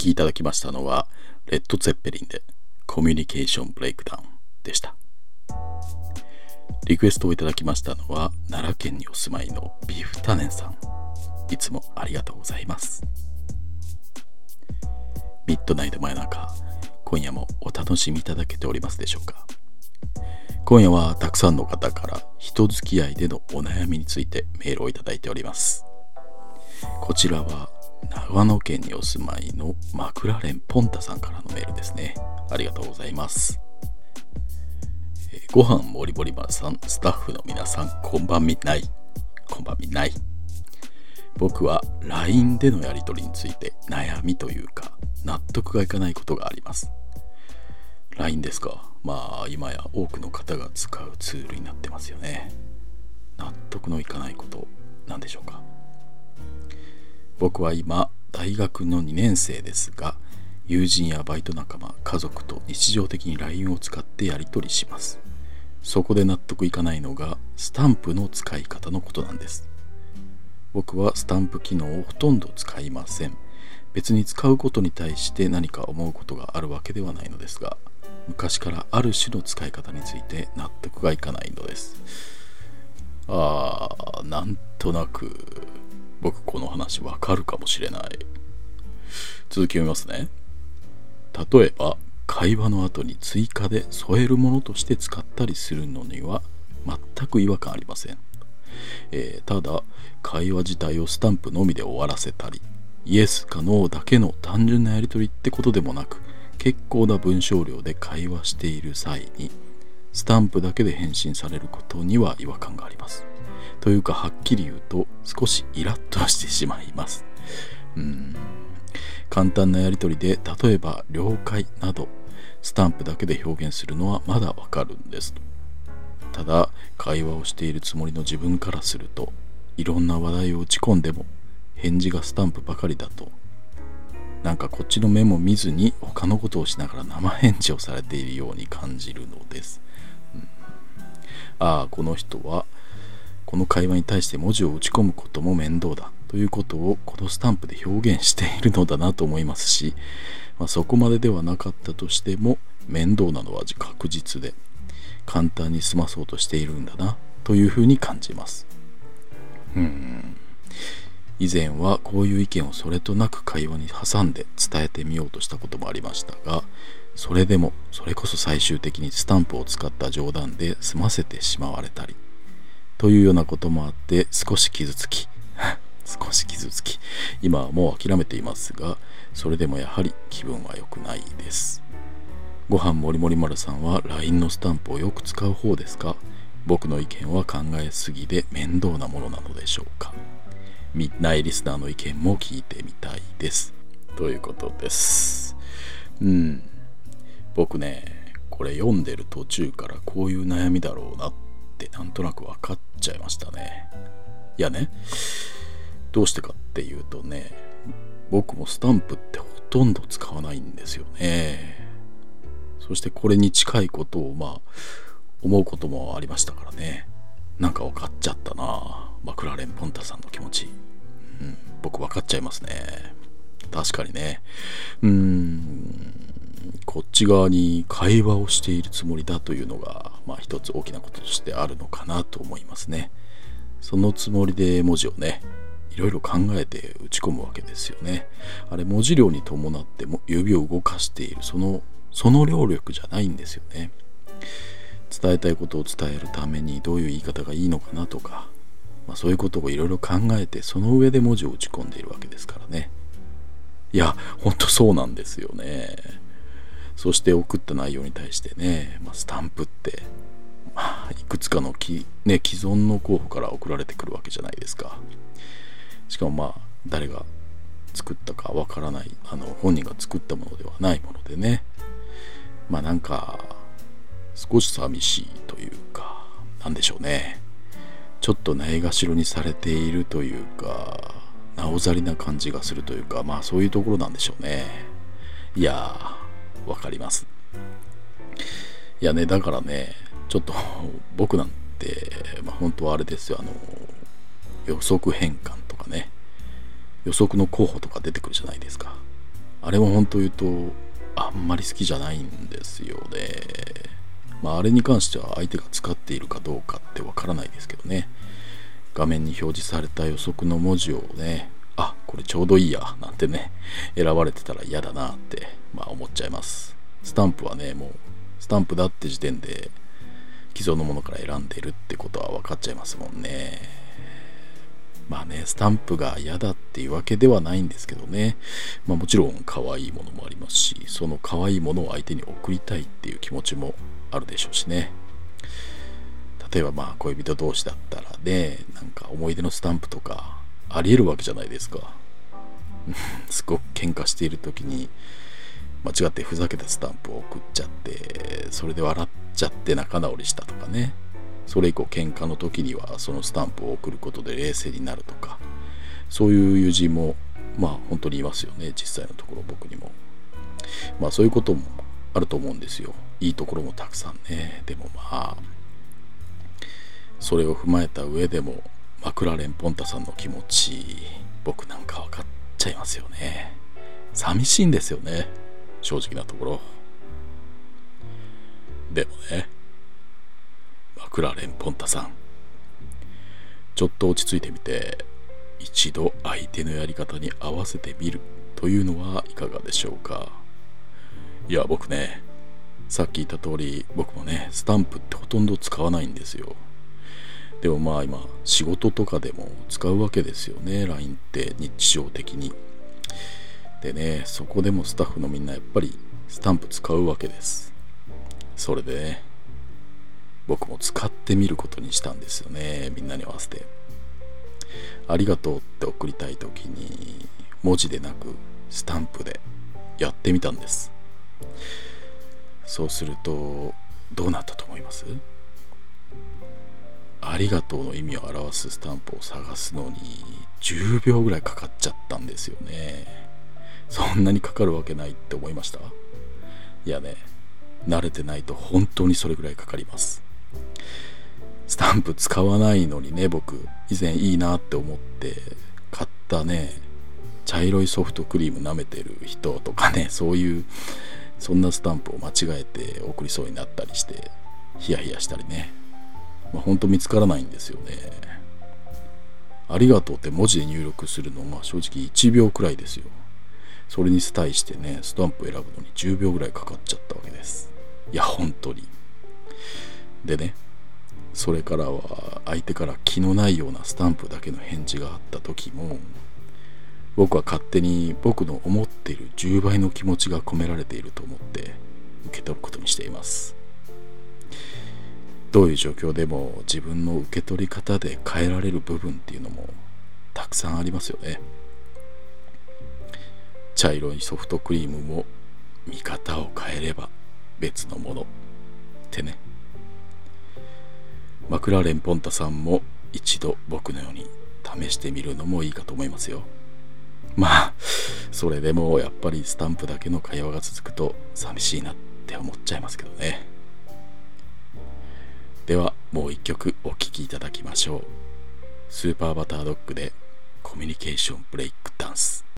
きいただきましたのはレッド・ツェッペリンでコミュニケーションブレイクダウンでした。リクエストをいただきましたのは奈良県にお住まいのビーフタネンさん。いつもありがとうございます。ミッドナイト真夜中今夜もお楽しみいただけておりますでしょうか？今夜はたくさんの方から人付き合いでのお悩みについてメールをいただいております。こちらは長野県にお住まいのマクラレンポンタさんからのメールですね。ありがとうございます。えー、ご飯もりもり丸さん、スタッフの皆さん、こんばんみない。こんばんみない。僕は LINE でのやり取りについて悩みというか納得がいかないことがあります。LINE ですか？まあ今や多くの方が使うツールになってますよね。納得のいかないことなんでしょうか？僕は今大学の2年生ですが友人やバイト仲間家族と日常的に LINE を使ってやり取りします。そこで納得いかないのがスタンプの使い方のことなんです。僕はスタンプ機能をほとんど使いません。別に使うことに対して何か思うことがあるわけではないのですが昔からある種の使い方について納得がいかないのです。あーなんとなく僕この話わかるかもしれない。続き読みますね。例えば会話の後に追加で添えるものとして使ったりするのには全く違和感ありません、えー、ただ会話自体をスタンプのみで終わらせたりイエスかノーだけの単純なやり取りってことでもなく結構な文章量で会話している際にスタンプだけで返信されることには違和感があります。というかはっきり言うと少しイラッとしてしまいます。うん。簡単なやり取りで例えば「了解」などスタンプだけで表現するのはまだわかるんです。ただ会話をしているつもりの自分からするといろんな話題を打ち込んでも返事がスタンプばかりだとなんかこっちの目も見ずに他のことをしながら生返事をされているように感じるのです、うん、ああこの人はこの会話に対して文字を打ち込むことも面倒だということをこのスタンプで表現しているのだなと思いますし、まあ、そこまでではなかったとしても面倒なのは確実で簡単に済まそうとしているんだなというふうに感じます。うん。以前はこういう意見をそれとなく会話に挟んで伝えてみようとしたこともありましたがそれでもそれこそ最終的にスタンプを使った冗談で済ませてしまわれたりというようなこともあって少し傷つき 少し傷つき今はもう諦めていますがそれでもやはり気分は良くないです。ご飯もりもり丸さんは LINE のスタンプをよく使う方ですか？僕の意見は考えすぎで面倒なものなのでしょうか？ミッナイリスナーの意見も聞いてみたいです。ということです。うん。僕ねこれ読んでる途中からこういう悩みだろうなってってなんとなく分かっちゃいましたね。いやねどうしてかっていうとね僕もスタンプってほとんど使わないんですよね。そしてこれに近いことをまあ思うこともありましたからね。なんか分かっちゃったな。マクラーレン・ポンタさんの気持ち、うん、僕分かっちゃいますね。確かにね。うーん。こっち側に会話をしているつもりだというのが、まあ、一つ大きなこととしてあるのかなと思いますね。そのつもりで文字をね、いろいろ考えて打ち込むわけですよね。あれ文字量に伴っても指を動かしているそのその量力じゃないんですよね。伝えたいことを伝えるためにどういう言い方がいいのかなとか、まあ、そういうことをいろいろ考えてその上で文字を打ち込んでいるわけですからね。いや、ほんとそうなんですよね。そして送った内容に対してね、まあ、スタンプって、まあ、いくつかのき、ね、既存の候補から送られてくるわけじゃないですか。しかもまあ誰が作ったかわからないあの本人が作ったものではないものでね。まあなんか少し寂しいというかなんでしょうね。ちょっとないがしろにされているというかなおざりな感じがするというかまあそういうところなんでしょうね。いやー分かります。いやねだからねちょっと僕なんて、まあ、本当はあれですよ。あの予測変換とかね。予測の候補とか出てくるじゃないですか。あれも本当言うとあんまり好きじゃないんですよね。まああれに関しては相手が使っているかどうかってわからないですけどね。画面に表示された予測の文字をねこれちょうどいいやなんてね選ばれてたら嫌だなってまあ思っちゃいます。スタンプはねもうスタンプだって時点で既存のものから選んでるってことは分かっちゃいますもんね。まあねスタンプが嫌だっていうわけではないんですけどね、まあ、もちろん可愛いものもありますしその可愛いものを相手に送りたいっていう気持ちもあるでしょうしね。例えばまあ恋人同士だったらねなんか思い出のスタンプとかありえるわけじゃないですか。すごく喧嘩している時に間違ってふざけたスタンプを送っちゃってそれで笑っちゃって仲直りしたとかね。それ以降喧嘩の時にはそのスタンプを送ることで冷静になるとか。そういう友人もまあ本当にいますよね。実際のところ僕にも。まあそういうこともあると思うんですよ。いいところもたくさんね。でもまあそれを踏まえた上でもマクラレン・ポンタさんの気持ち僕なんか分かってちゃいますよね。寂しいんですよね。正直なところ。でもねマクラーレン・ポンタさん。ちょっと落ち着いてみて一度相手のやり方に合わせてみるというのはいかがでしょうか。いや僕ねさっき言った通り僕もねスタンプってほとんど使わないんですよ。でもまあ今仕事とかでも使うわけですよね。LINE って日常的に。でねそこでもスタッフのみんなやっぱりスタンプ使うわけです。それでね僕も使ってみることにしたんですよね。みんなに合わせて。ありがとうって送りたい時に文字でなくスタンプでやってみたんです。そうするとどうなったと思います？ありがとうの意味を表すスタンプを探すのに10秒ぐらいかかっちゃったんですよね。そんなにかかるわけないって思いました？いやね慣れてないと本当にそれぐらいかかります。スタンプ使わないのにね僕以前いいなって思って買ったね茶色いソフトクリーム舐めてる人とかね そういうそんなスタンプを間違えて送りそうになったりしてヒヤヒヤしたりね。まあ、本当見つからないんですよね。ありがとうって文字で入力するのは正直1秒くらいですよ。それに対してね、スタンプ選ぶのに10秒ぐらいかかっちゃったわけです。いや、本当に。でね、それからは相手から気のないようなスタンプだけの返事があった時も、僕は勝手に僕の思っている10倍の気持ちが込められていると思って受け取ることにしています。どういう状況でも自分の受け取り方で変えられる部分っていうのもたくさんありますよね。茶色いソフトクリームも見方を変えれば別のもの。ってね。マクラーレン・ポンタさんも一度僕のように試してみるのもいいかと思いますよ。まあそれでもやっぱりスタンプだけの会話が続くと寂しいなって思っちゃいますけどね。ではもう一曲お聴きいただきましょう。スーパーバタードッグでコミュニケーションブレイクダンス。